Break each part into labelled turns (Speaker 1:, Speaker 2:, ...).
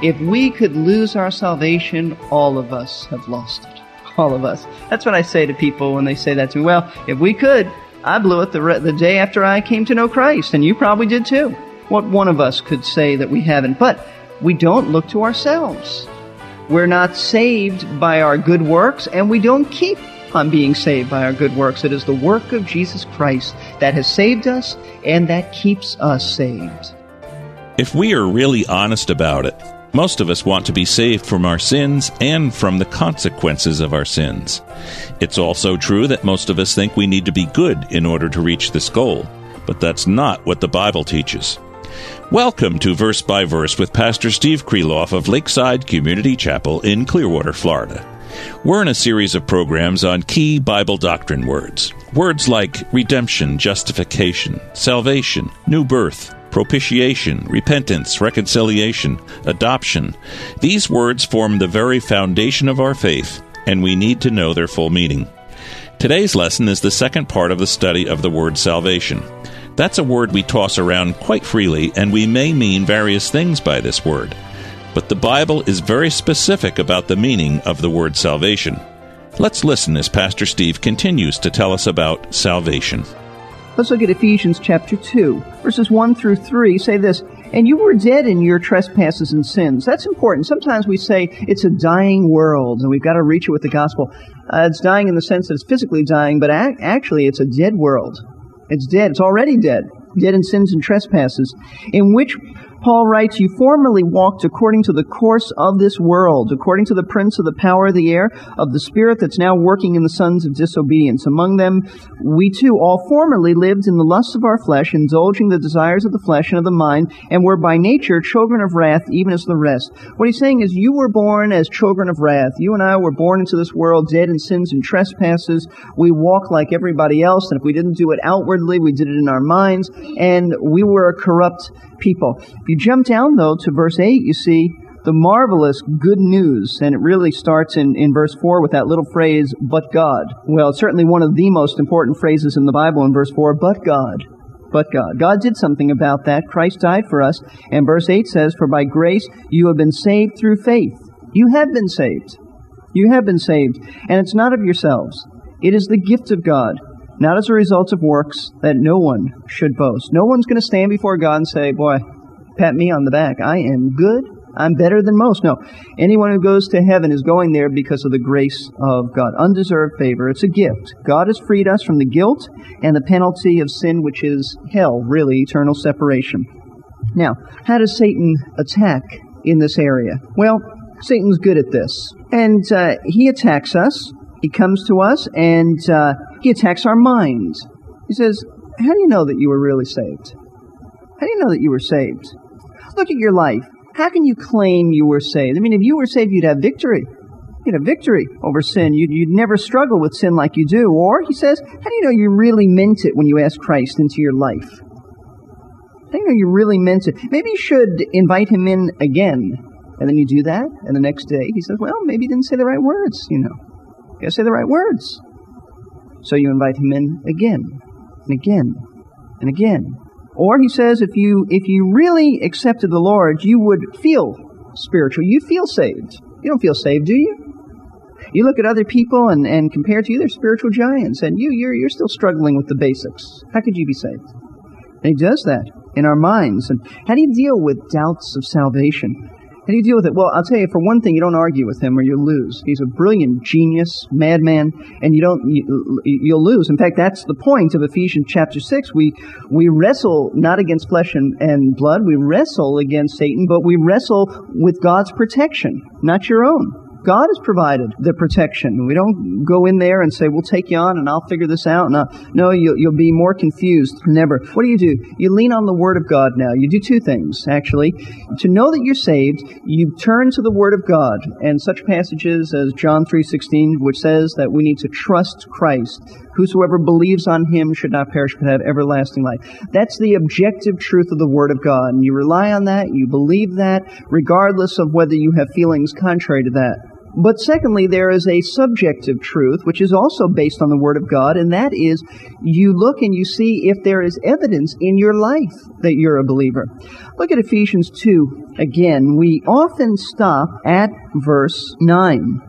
Speaker 1: If we could lose our salvation, all of us have lost it. All of us. That's what I say to people when they say that to me. Well, if we could, I blew it the, re- the day after I came to know Christ, and you probably did too. What one of us could say that we haven't? But we don't look to ourselves. We're not saved by our good works, and we don't keep on being saved by our good works. It is the work of Jesus Christ that has saved us and that keeps us saved.
Speaker 2: If we are really honest about it, most of us want to be saved from our sins and from the consequences of our sins. It's also true that most of us think we need to be good in order to reach this goal, but that's not what the Bible teaches. Welcome to Verse by Verse with Pastor Steve Kreloff of Lakeside Community Chapel in Clearwater, Florida. We're in a series of programs on key Bible doctrine words. Words like redemption, justification, salvation, new birth, propitiation, repentance, reconciliation, adoption. These words form the very foundation of our faith, and we need to know their full meaning. Today's lesson is the second part of the study of the word salvation. That's a word we toss around quite freely, and we may mean various things by this word. But the Bible is very specific about the meaning of the word salvation. Let's listen as Pastor Steve continues to tell us about salvation.
Speaker 1: Let's look at Ephesians chapter 2, verses 1 through 3 say this, and you were dead in your trespasses and sins. That's important. Sometimes we say it's a dying world and we've got to reach it with the gospel. Uh, it's dying in the sense that it's physically dying, but ac- actually it's a dead world. It's dead. It's already dead. Dead in sins and trespasses, in which Paul writes, You formerly walked according to the course of this world, according to the prince of the power of the air, of the spirit that's now working in the sons of disobedience. Among them, we too all formerly lived in the lusts of our flesh, indulging the desires of the flesh and of the mind, and were by nature children of wrath, even as the rest. What he's saying is, You were born as children of wrath. You and I were born into this world dead in sins and trespasses. We walk like everybody else, and if we didn't do it outwardly, we did it in our minds, and we were a corrupt people. If you jump down, though, to verse 8, you see the marvelous good news, and it really starts in, in verse 4 with that little phrase, but God. Well, certainly one of the most important phrases in the Bible in verse 4, but God. But God. God did something about that. Christ died for us. And verse 8 says, For by grace you have been saved through faith. You have been saved. You have been saved. And it's not of yourselves. It is the gift of God not as a result of works that no one should boast. No one's going to stand before God and say, Boy, pat me on the back. I am good. I'm better than most. No. Anyone who goes to heaven is going there because of the grace of God. Undeserved favor. It's a gift. God has freed us from the guilt and the penalty of sin, which is hell, really, eternal separation. Now, how does Satan attack in this area? Well, Satan's good at this. And uh, he attacks us. He comes to us and uh, he attacks our minds. He says, How do you know that you were really saved? How do you know that you were saved? Look at your life. How can you claim you were saved? I mean, if you were saved, you'd have victory. You'd have victory over sin. You'd, you'd never struggle with sin like you do. Or, he says, how do you know you really meant it when you asked Christ into your life? How do you know you really meant it? Maybe you should invite him in again. And then you do that, and the next day he says, well, maybe you didn't say the right words, you know. Gotta say the right words. So you invite him in again, and again, and again. Or he says, if you if you really accepted the Lord, you would feel spiritual. You feel saved. You don't feel saved, do you? You look at other people and, and compare to you, they're spiritual giants, and you you're you're still struggling with the basics. How could you be saved? And he does that in our minds. And how do you deal with doubts of salvation? How do you deal with it? Well, I'll tell you, for one thing, you don't argue with him or you lose. He's a brilliant genius, madman, and you don't, you, you'll lose. In fact, that's the point of Ephesians chapter 6. We, we wrestle not against flesh and, and blood, we wrestle against Satan, but we wrestle with God's protection, not your own. God has provided the protection. We don't go in there and say, we'll take you on and I'll figure this out. No, no you'll, you'll be more confused than ever. What do you do? You lean on the Word of God now. You do two things, actually. To know that you're saved, you turn to the Word of God and such passages as John 3.16, which says that we need to trust Christ. Whosoever believes on Him should not perish but have everlasting life. That's the objective truth of the Word of God. And you rely on that, you believe that, regardless of whether you have feelings contrary to that. But secondly, there is a subjective truth, which is also based on the Word of God, and that is you look and you see if there is evidence in your life that you're a believer. Look at Ephesians 2 again. We often stop at verse 9.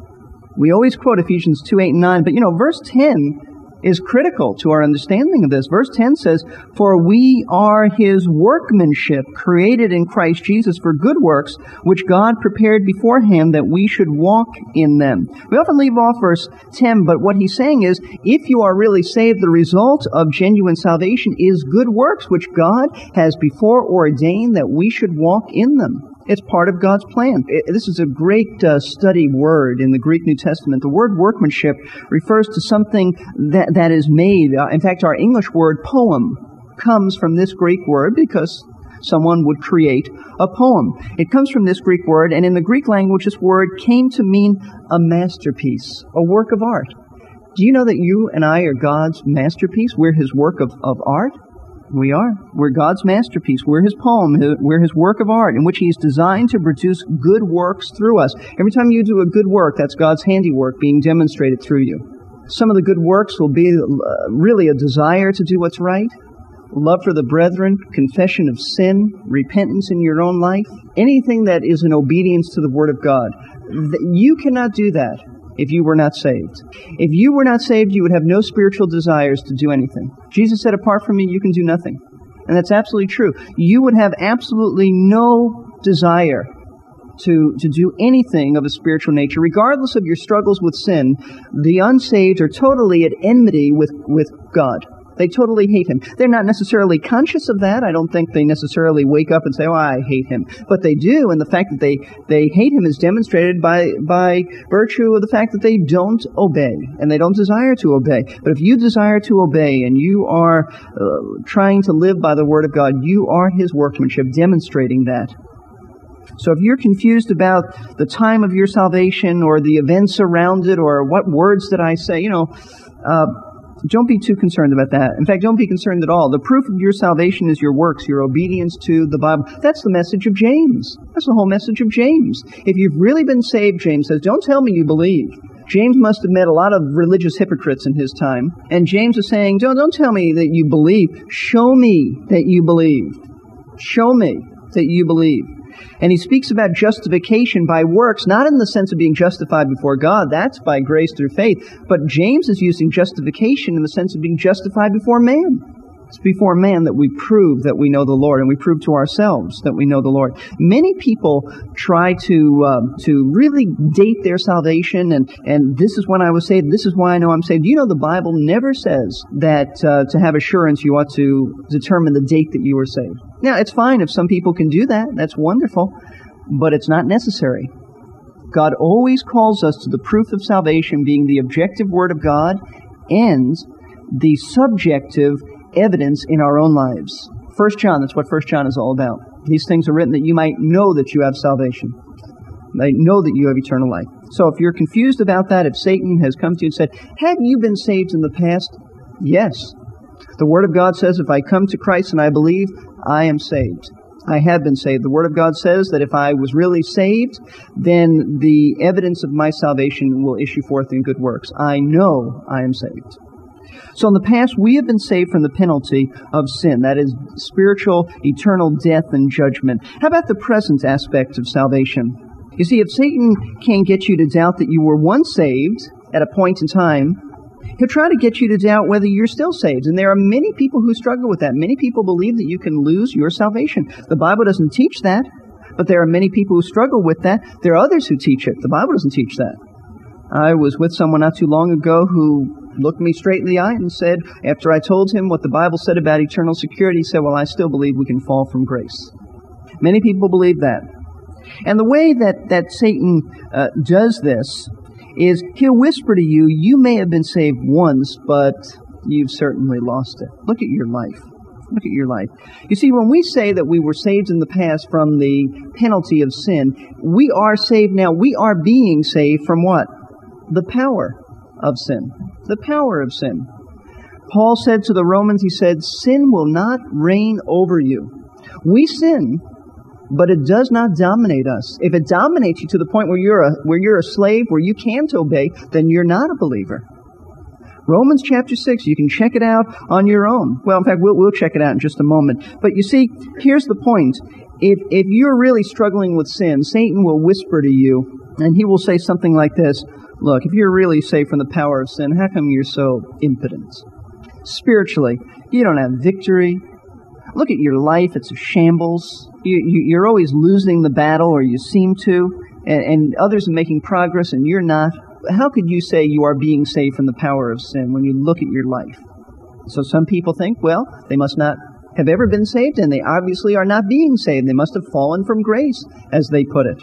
Speaker 1: We always quote Ephesians 2, 8, and 9, but you know, verse 10 is critical to our understanding of this. Verse 10 says, For we are his workmanship, created in Christ Jesus for good works, which God prepared beforehand that we should walk in them. We often leave off verse 10, but what he's saying is, if you are really saved, the result of genuine salvation is good works, which God has before ordained that we should walk in them. It's part of God's plan. This is a great uh, study word in the Greek New Testament. The word workmanship refers to something that, that is made. Uh, in fact, our English word poem comes from this Greek word because someone would create a poem. It comes from this Greek word, and in the Greek language, this word came to mean a masterpiece, a work of art. Do you know that you and I are God's masterpiece? We're His work of, of art? We are. We're God's masterpiece. We're His poem. We're His work of art in which He's designed to produce good works through us. Every time you do a good work, that's God's handiwork being demonstrated through you. Some of the good works will be uh, really a desire to do what's right, love for the brethren, confession of sin, repentance in your own life, anything that is in obedience to the Word of God. You cannot do that if you were not saved. If you were not saved, you would have no spiritual desires to do anything. Jesus said, Apart from me, you can do nothing. And that's absolutely true. You would have absolutely no desire to, to do anything of a spiritual nature, regardless of your struggles with sin. The unsaved are totally at enmity with, with God. They totally hate him. They're not necessarily conscious of that. I don't think they necessarily wake up and say, "Oh, I hate him," but they do, and the fact that they they hate him is demonstrated by by virtue of the fact that they don't obey and they don't desire to obey. But if you desire to obey and you are uh, trying to live by the word of God, you are His workmanship, demonstrating that. So if you're confused about the time of your salvation or the events around it or what words did I say, you know. Uh, don't be too concerned about that. In fact, don't be concerned at all. The proof of your salvation is your works, your obedience to the Bible. That's the message of James. That's the whole message of James. If you've really been saved, James says, don't tell me you believe. James must have met a lot of religious hypocrites in his time. And James is saying, don't, don't tell me that you believe. Show me that you believe. Show me that you believe. And he speaks about justification by works, not in the sense of being justified before God, that's by grace through faith, but James is using justification in the sense of being justified before man. It's before man that we prove that we know the Lord, and we prove to ourselves that we know the Lord. Many people try to uh, to really date their salvation, and and this is when I was saved. This is why I know I'm saved. You know, the Bible never says that uh, to have assurance you ought to determine the date that you were saved. Now, it's fine if some people can do that. That's wonderful, but it's not necessary. God always calls us to the proof of salvation being the objective Word of God and the subjective evidence in our own lives. First John, that's what First John is all about. These things are written that you might know that you have salvation. Might know that you have eternal life. So if you're confused about that, if Satan has come to you and said, Have you been saved in the past? Yes. The Word of God says, If I come to Christ and I believe, I am saved. I have been saved. The Word of God says that if I was really saved, then the evidence of my salvation will issue forth in good works. I know I am saved. So in the past, we have been saved from the penalty of sin. That is spiritual, eternal death and judgment. How about the present aspect of salvation? You see, if Satan can get you to doubt that you were once saved at a point in time, he'll try to get you to doubt whether you're still saved. And there are many people who struggle with that. Many people believe that you can lose your salvation. The Bible doesn't teach that, but there are many people who struggle with that. There are others who teach it. The Bible doesn't teach that. I was with someone not too long ago who looked me straight in the eye and said, after I told him what the Bible said about eternal security, he said, Well, I still believe we can fall from grace. Many people believe that. And the way that, that Satan uh, does this is he'll whisper to you, you may have been saved once, but you've certainly lost it. Look at your life. Look at your life. You see, when we say that we were saved in the past from the penalty of sin, we are saved now. We are being saved from what? The power of sin. The power of sin. Paul said to the Romans, he said, Sin will not reign over you. We sin, but it does not dominate us. If it dominates you to the point where you're a, where you're a slave, where you can't obey, then you're not a believer. Romans chapter 6, you can check it out on your own. Well, in fact, we'll, we'll check it out in just a moment. But you see, here's the point. If, if you're really struggling with sin, Satan will whisper to you, and he will say something like this Look, if you're really saved from the power of sin, how come you're so impotent? Spiritually, you don't have victory. Look at your life, it's a shambles. You, you, you're always losing the battle, or you seem to, and, and others are making progress, and you're not how could you say you are being saved from the power of sin when you look at your life? So some people think, well, they must not have ever been saved, and they obviously are not being saved. They must have fallen from grace, as they put it.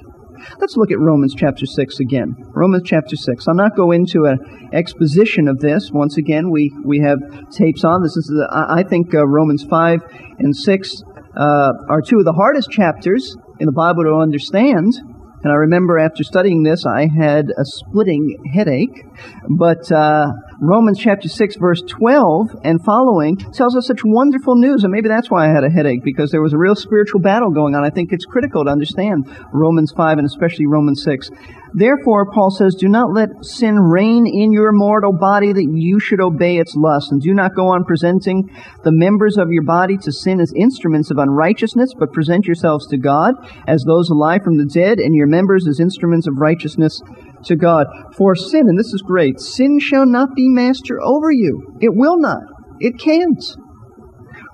Speaker 1: Let's look at Romans chapter 6 again. Romans chapter 6. I'll not go into an exposition of this. Once again, we, we have tapes on. This is, the, I think, uh, Romans 5 and 6 uh, are two of the hardest chapters in the Bible to understand. And I remember after studying this, I had a splitting headache. But uh, Romans chapter 6, verse 12 and following tells us such wonderful news. And maybe that's why I had a headache, because there was a real spiritual battle going on. I think it's critical to understand Romans 5 and especially Romans 6. Therefore, Paul says, do not let sin reign in your mortal body that you should obey its lust, and do not go on presenting the members of your body to sin as instruments of unrighteousness, but present yourselves to God as those alive from the dead, and your members as instruments of righteousness to God. For sin, and this is great, sin shall not be master over you. It will not. It can't.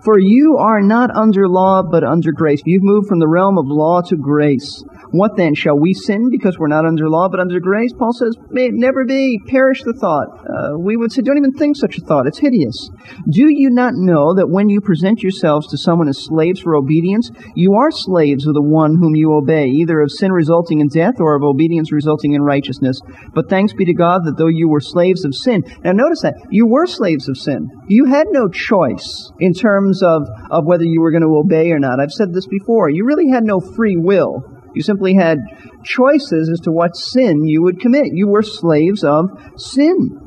Speaker 1: For you are not under law, but under grace. You've moved from the realm of law to grace. What then? Shall we sin because we're not under law but under grace? Paul says, may it never be. Perish the thought. Uh, we would say, don't even think such a thought. It's hideous. Do you not know that when you present yourselves to someone as slaves for obedience, you are slaves of the one whom you obey, either of sin resulting in death or of obedience resulting in righteousness? But thanks be to God that though you were slaves of sin, now notice that, you were slaves of sin. You had no choice in terms of, of whether you were going to obey or not. I've said this before. You really had no free will. You simply had choices as to what sin you would commit. You were slaves of sin.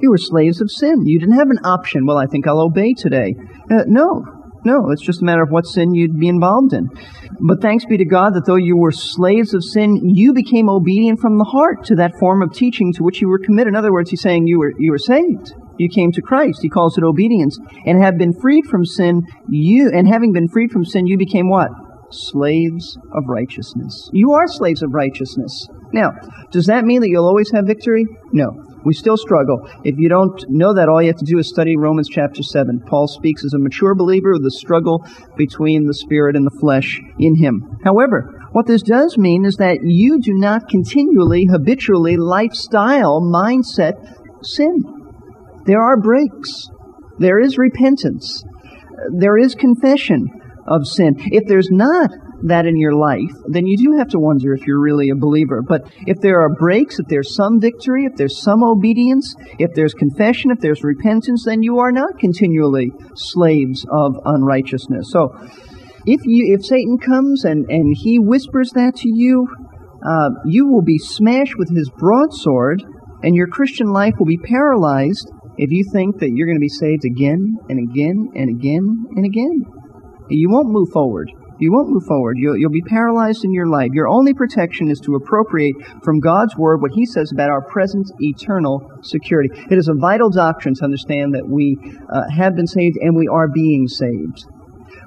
Speaker 1: You were slaves of sin. You didn't have an option. Well, I think I'll obey today. Uh, no, no, it's just a matter of what sin you'd be involved in. But thanks be to God that though you were slaves of sin, you became obedient from the heart to that form of teaching to which you were committed. In other words, he's saying you were, you were saved. You came to Christ. He calls it obedience. And have been freed from sin, you, and having been freed from sin, you became what? Slaves of righteousness. You are slaves of righteousness. Now, does that mean that you'll always have victory? No. We still struggle. If you don't know that, all you have to do is study Romans chapter 7. Paul speaks as a mature believer of the struggle between the spirit and the flesh in him. However, what this does mean is that you do not continually, habitually, lifestyle, mindset sin. There are breaks. There is repentance. There is confession of sin. If there's not that in your life, then you do have to wonder if you're really a believer. But if there are breaks, if there's some victory, if there's some obedience, if there's confession, if there's repentance, then you are not continually slaves of unrighteousness. So, if you if Satan comes and, and he whispers that to you, uh, you will be smashed with his broadsword, and your Christian life will be paralyzed if you think that you're going to be saved again and again and again and again. You won't move forward. You won't move forward. You'll, you'll be paralyzed in your life. Your only protection is to appropriate from God's Word what He says about our present eternal security. It is a vital doctrine to understand that we uh, have been saved and we are being saved.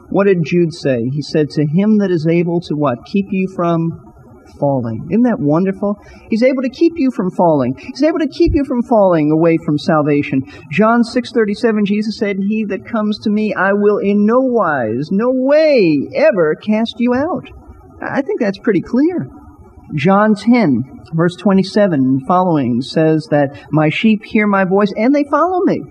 Speaker 1: What did Jude say? He said, To him that is able to what? Keep you from falling. Isn't that wonderful? He's able to keep you from falling. He's able to keep you from falling away from salvation. John 6:37 Jesus said, "He that comes to me, I will in no wise, no way ever cast you out." I think that's pretty clear. John 10, verse 27 and following says that my sheep hear my voice and they follow me.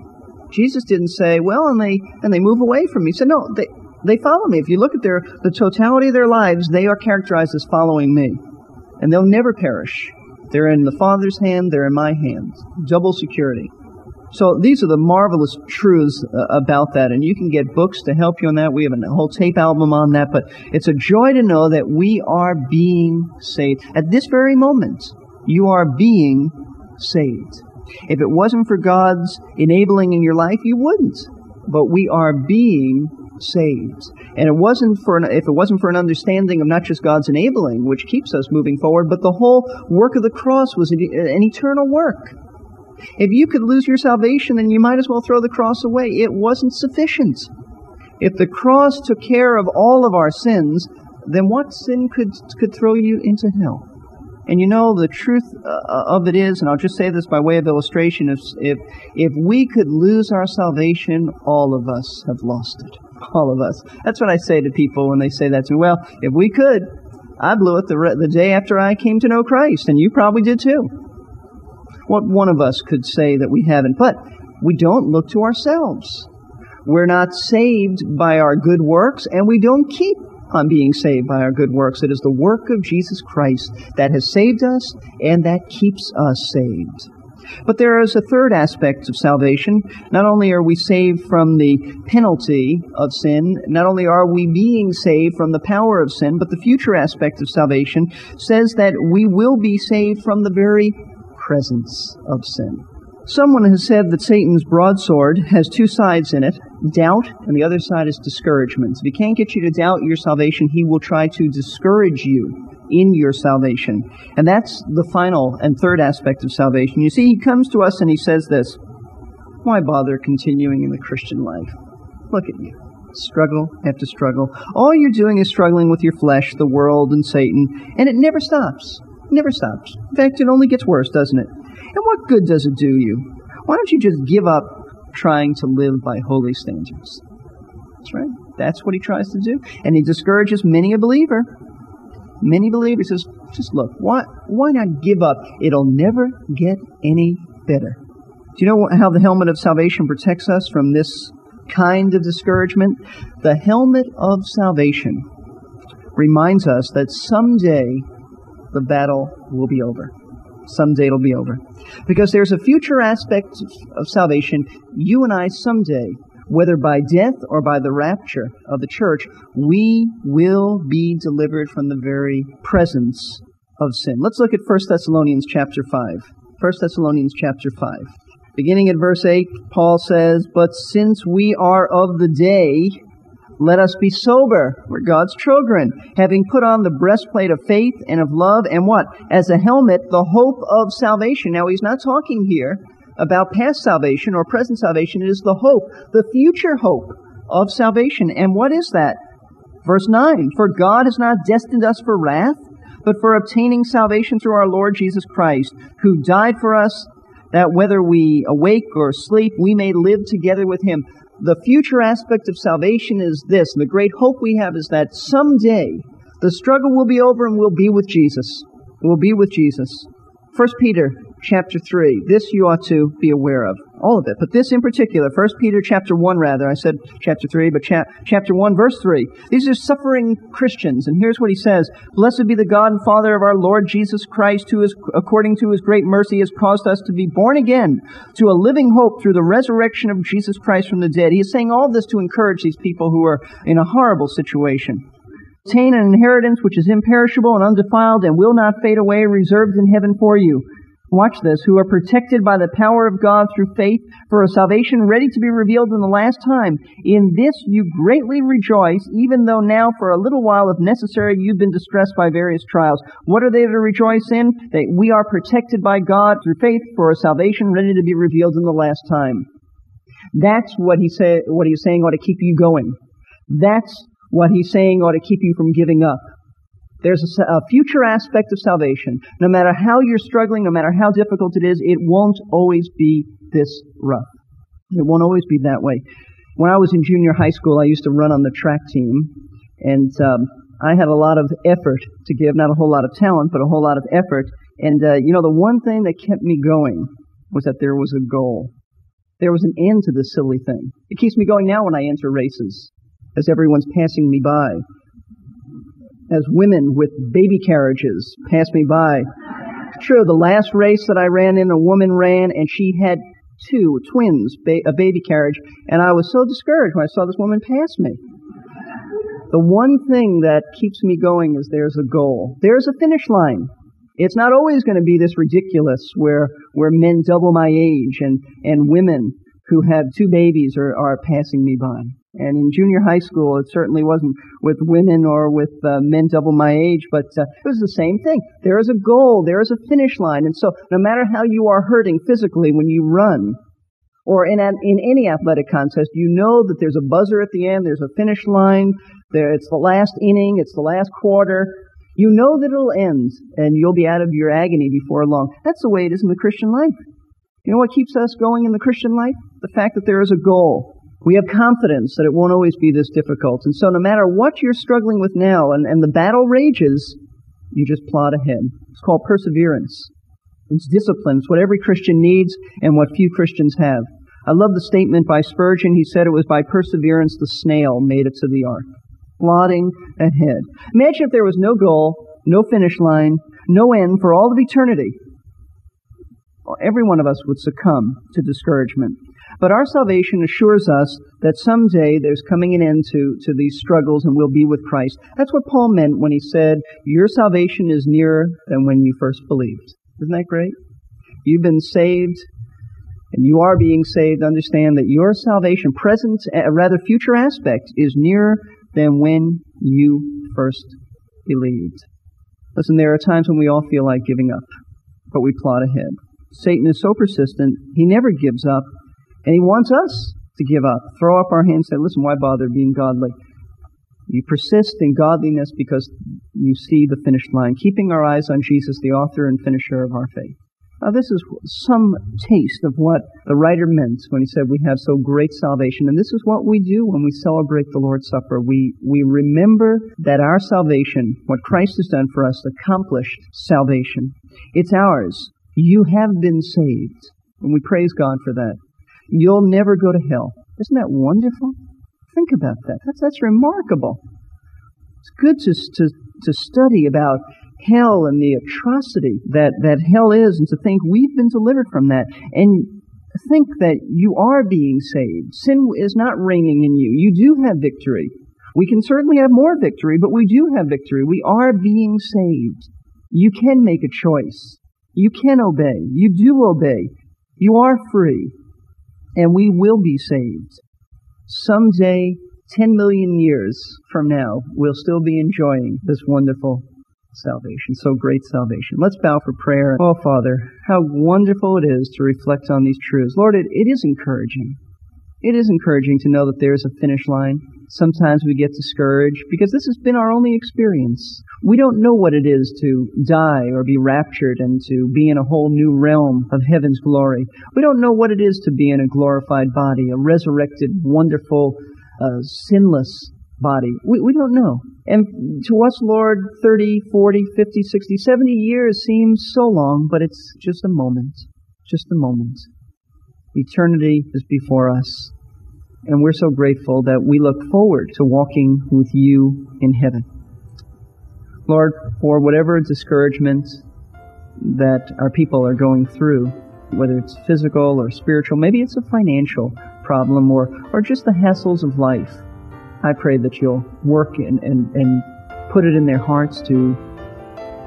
Speaker 1: Jesus didn't say, well, and they and they move away from me. He said, no, they They follow me. If you look at their the totality of their lives, they are characterized as following me. And they'll never perish. They're in the Father's hand, they're in my hand. Double security. So these are the marvelous truths uh, about that, and you can get books to help you on that. We have a whole tape album on that, but it's a joy to know that we are being saved. At this very moment, you are being saved. If it wasn't for God's enabling in your life, you wouldn't. But we are being saved. And it wasn't for an, if it wasn't for an understanding of not just God's enabling, which keeps us moving forward, but the whole work of the cross was an, an eternal work. If you could lose your salvation, then you might as well throw the cross away. It wasn't sufficient. If the cross took care of all of our sins, then what sin could, could throw you into hell? And you know, the truth uh, of it is, and I'll just say this by way of illustration, if, if, if we could lose our salvation, all of us have lost it. All of us. That's what I say to people when they say that to me. Well, if we could, I blew it the, the day after I came to know Christ, and you probably did too. What one of us could say that we haven't? But we don't look to ourselves. We're not saved by our good works, and we don't keep on being saved by our good works. It is the work of Jesus Christ that has saved us and that keeps us saved. But there is a third aspect of salvation. Not only are we saved from the penalty of sin, not only are we being saved from the power of sin, but the future aspect of salvation says that we will be saved from the very presence of sin. Someone has said that Satan's broadsword has two sides in it doubt, and the other side is discouragement. If he can't get you to doubt your salvation, he will try to discourage you in your salvation. And that's the final and third aspect of salvation. You see, he comes to us and he says this Why bother continuing in the Christian life? Look at you. Struggle after struggle. All you're doing is struggling with your flesh, the world, and Satan, and it never stops. It never stops. In fact, it only gets worse, doesn't it? And what good does it do you? Why don't you just give up trying to live by holy standards? That's right. That's what he tries to do. And he discourages many a believer. Many believers says, just look, why, why not give up? It'll never get any better. Do you know how the helmet of salvation protects us from this kind of discouragement? The helmet of salvation reminds us that someday the battle will be over. Someday it'll be over. Because there's a future aspect of salvation. You and I someday, whether by death or by the rapture of the church, we will be delivered from the very presence of sin. Let's look at 1 Thessalonians chapter 5. 1 Thessalonians chapter 5. Beginning at verse 8, Paul says, But since we are of the day, let us be sober. We're God's children, having put on the breastplate of faith and of love, and what? As a helmet, the hope of salvation. Now, he's not talking here about past salvation or present salvation. It is the hope, the future hope of salvation. And what is that? Verse 9 For God has not destined us for wrath, but for obtaining salvation through our Lord Jesus Christ, who died for us, that whether we awake or sleep, we may live together with him the future aspect of salvation is this, and the great hope we have is that someday the struggle will be over and we'll be with Jesus. We'll be with Jesus. 1 Peter chapter 3. This you ought to be aware of. All of it. But this in particular, 1 Peter chapter 1 rather. I said chapter 3, but cha- chapter 1 verse 3. These are suffering Christians. And here's what he says. Blessed be the God and Father of our Lord Jesus Christ, who is, according to his great mercy, has caused us to be born again to a living hope through the resurrection of Jesus Christ from the dead. He is saying all this to encourage these people who are in a horrible situation obtain an inheritance which is imperishable and undefiled and will not fade away, reserved in heaven for you watch this, who are protected by the power of God through faith for a salvation ready to be revealed in the last time. In this you greatly rejoice, even though now for a little while, if necessary, you've been distressed by various trials. What are they to rejoice in? That we are protected by God through faith for a salvation ready to be revealed in the last time. That's what he say, what he's saying ought to keep you going. That's what he's saying ought to keep you from giving up. There's a, future aspect of salvation. No matter how you're struggling, no matter how difficult it is, it won't always be this rough. It won't always be that way. When I was in junior high school, I used to run on the track team, and um, I had a lot of effort to give, not a whole lot of talent, but a whole lot of effort. And, uh, you know, the one thing that kept me going was that there was a goal. There was an end to this silly thing. It keeps me going now when I enter races. as everyone's passing me by. As women with baby carriages pass me by. Sure, the last race that I ran in, a woman ran and she had two twins, ba- a baby carriage, and I was so discouraged when I saw this woman pass me. The one thing that keeps me going is there's a goal. There's a finish line. It's not always going to be this ridiculous where, where men double my age and, and women who have two babies are, are passing me by. And in junior high school, it certainly wasn't with women or with uh, men double my age, but uh, it was the same thing. There is a goal, there is a finish line, and so no matter how you are hurting physically when you run, or in an, in any athletic contest, you know that there's a buzzer at the end, there's a finish line, there it's the last inning, it's the last quarter. You know that it'll end, and you'll be out of your agony before long. That's the way it is in the Christian life. You know what keeps us going in the Christian life? The fact that there is a goal. We have confidence that it won't always be this difficult. And so no matter what you're struggling with now and, and the battle rages, you just plod ahead. It's called perseverance. It's discipline. It's what every Christian needs and what few Christians have. I love the statement by Spurgeon. He said it was by perseverance the snail made it to the ark. Plodding ahead. Imagine if there was no goal, no finish line, no end for all of eternity. Well, every one of us would succumb to discouragement. But our salvation assures us that someday there's coming an end to, to these struggles and we'll be with Christ. That's what Paul meant when he said, Your salvation is nearer than when you first believed. Isn't that great? You've been saved and you are being saved. Understand that your salvation, present, uh, rather future aspect, is nearer than when you first believed. Listen, there are times when we all feel like giving up, but we plod ahead. Satan is so persistent, he never gives up. And he wants us to give up, throw up our hands, say, listen, why bother being godly? You persist in godliness because you see the finished line, keeping our eyes on Jesus, the author and finisher of our faith. Now, this is some taste of what the writer meant when he said we have so great salvation. And this is what we do when we celebrate the Lord's Supper. We, we remember that our salvation, what Christ has done for us, accomplished salvation. It's ours. You have been saved. And we praise God for that. You'll never go to hell. Isn't that wonderful? Think about that. That's, that's remarkable. It's good to, to, to study about hell and the atrocity that, that hell is and to think we've been delivered from that and think that you are being saved. Sin is not reigning in you. You do have victory. We can certainly have more victory, but we do have victory. We are being saved. You can make a choice. You can obey. You do obey. You are free and we will be saved. Someday, 10 million years from now, we'll still be enjoying this wonderful salvation, so great salvation. Let's bow for prayer. Oh, Father, how wonderful it is to reflect on these truths. Lord, it, it is encouraging. It is encouraging to know that there's a finish line. Sometimes we get discouraged because this has been our only experience. We don't know what it is to die or be raptured and to be in a whole new realm of heaven's glory. We don't know what it is to be in a glorified body, a resurrected, wonderful, uh, sinless body. We, we don't know. And to us, Lord, 30, 40, 50, 60, 70 years seems so long, but it's just a moment. Just a moment. Eternity is before us. And we're so grateful that we look forward to walking with you in heaven. Lord, for whatever discouragement that our people are going through, whether it's physical or spiritual, maybe it's a financial problem or, or just the hassles of life, I pray that you'll work and, and, and put it in their hearts to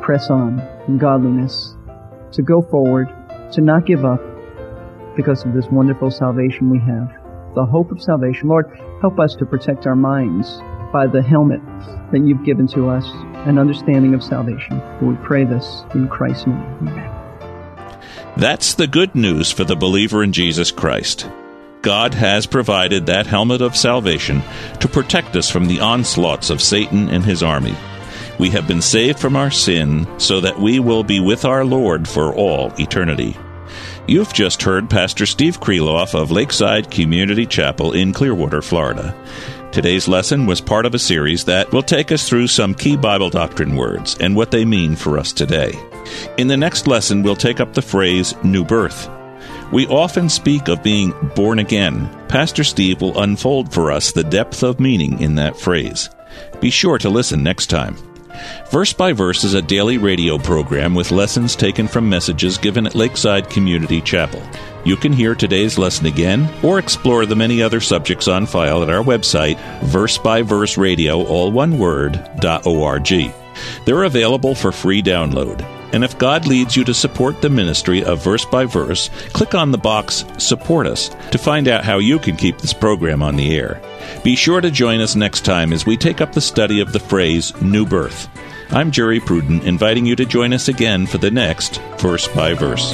Speaker 1: press on in godliness, to go forward, to not give up because of this wonderful salvation we have, the hope of salvation. Lord, help us to protect our minds by the helmet that you've given to us, an understanding of salvation. We pray this in Christ's name. Amen.
Speaker 2: That's the good news for the believer in Jesus Christ. God has provided that helmet of salvation to protect us from the onslaughts of Satan and his army. We have been saved from our sin so that we will be with our Lord for all eternity. You've just heard Pastor Steve Kreloff of Lakeside Community Chapel in Clearwater, Florida. Today's lesson was part of a series that will take us through some key Bible doctrine words and what they mean for us today. In the next lesson, we'll take up the phrase new birth. We often speak of being born again. Pastor Steve will unfold for us the depth of meaning in that phrase. Be sure to listen next time. Verse by Verse is a daily radio program with lessons taken from messages given at Lakeside Community Chapel. You can hear today's lesson again or explore the many other subjects on file at our website, verse by verse radio, all one word, .org. They're available for free download. And if God leads you to support the ministry of Verse by Verse, click on the box Support Us to find out how you can keep this program on the air. Be sure to join us next time as we take up the study of the phrase New Birth. I'm Jerry Pruden, inviting you to join us again for the next Verse by Verse.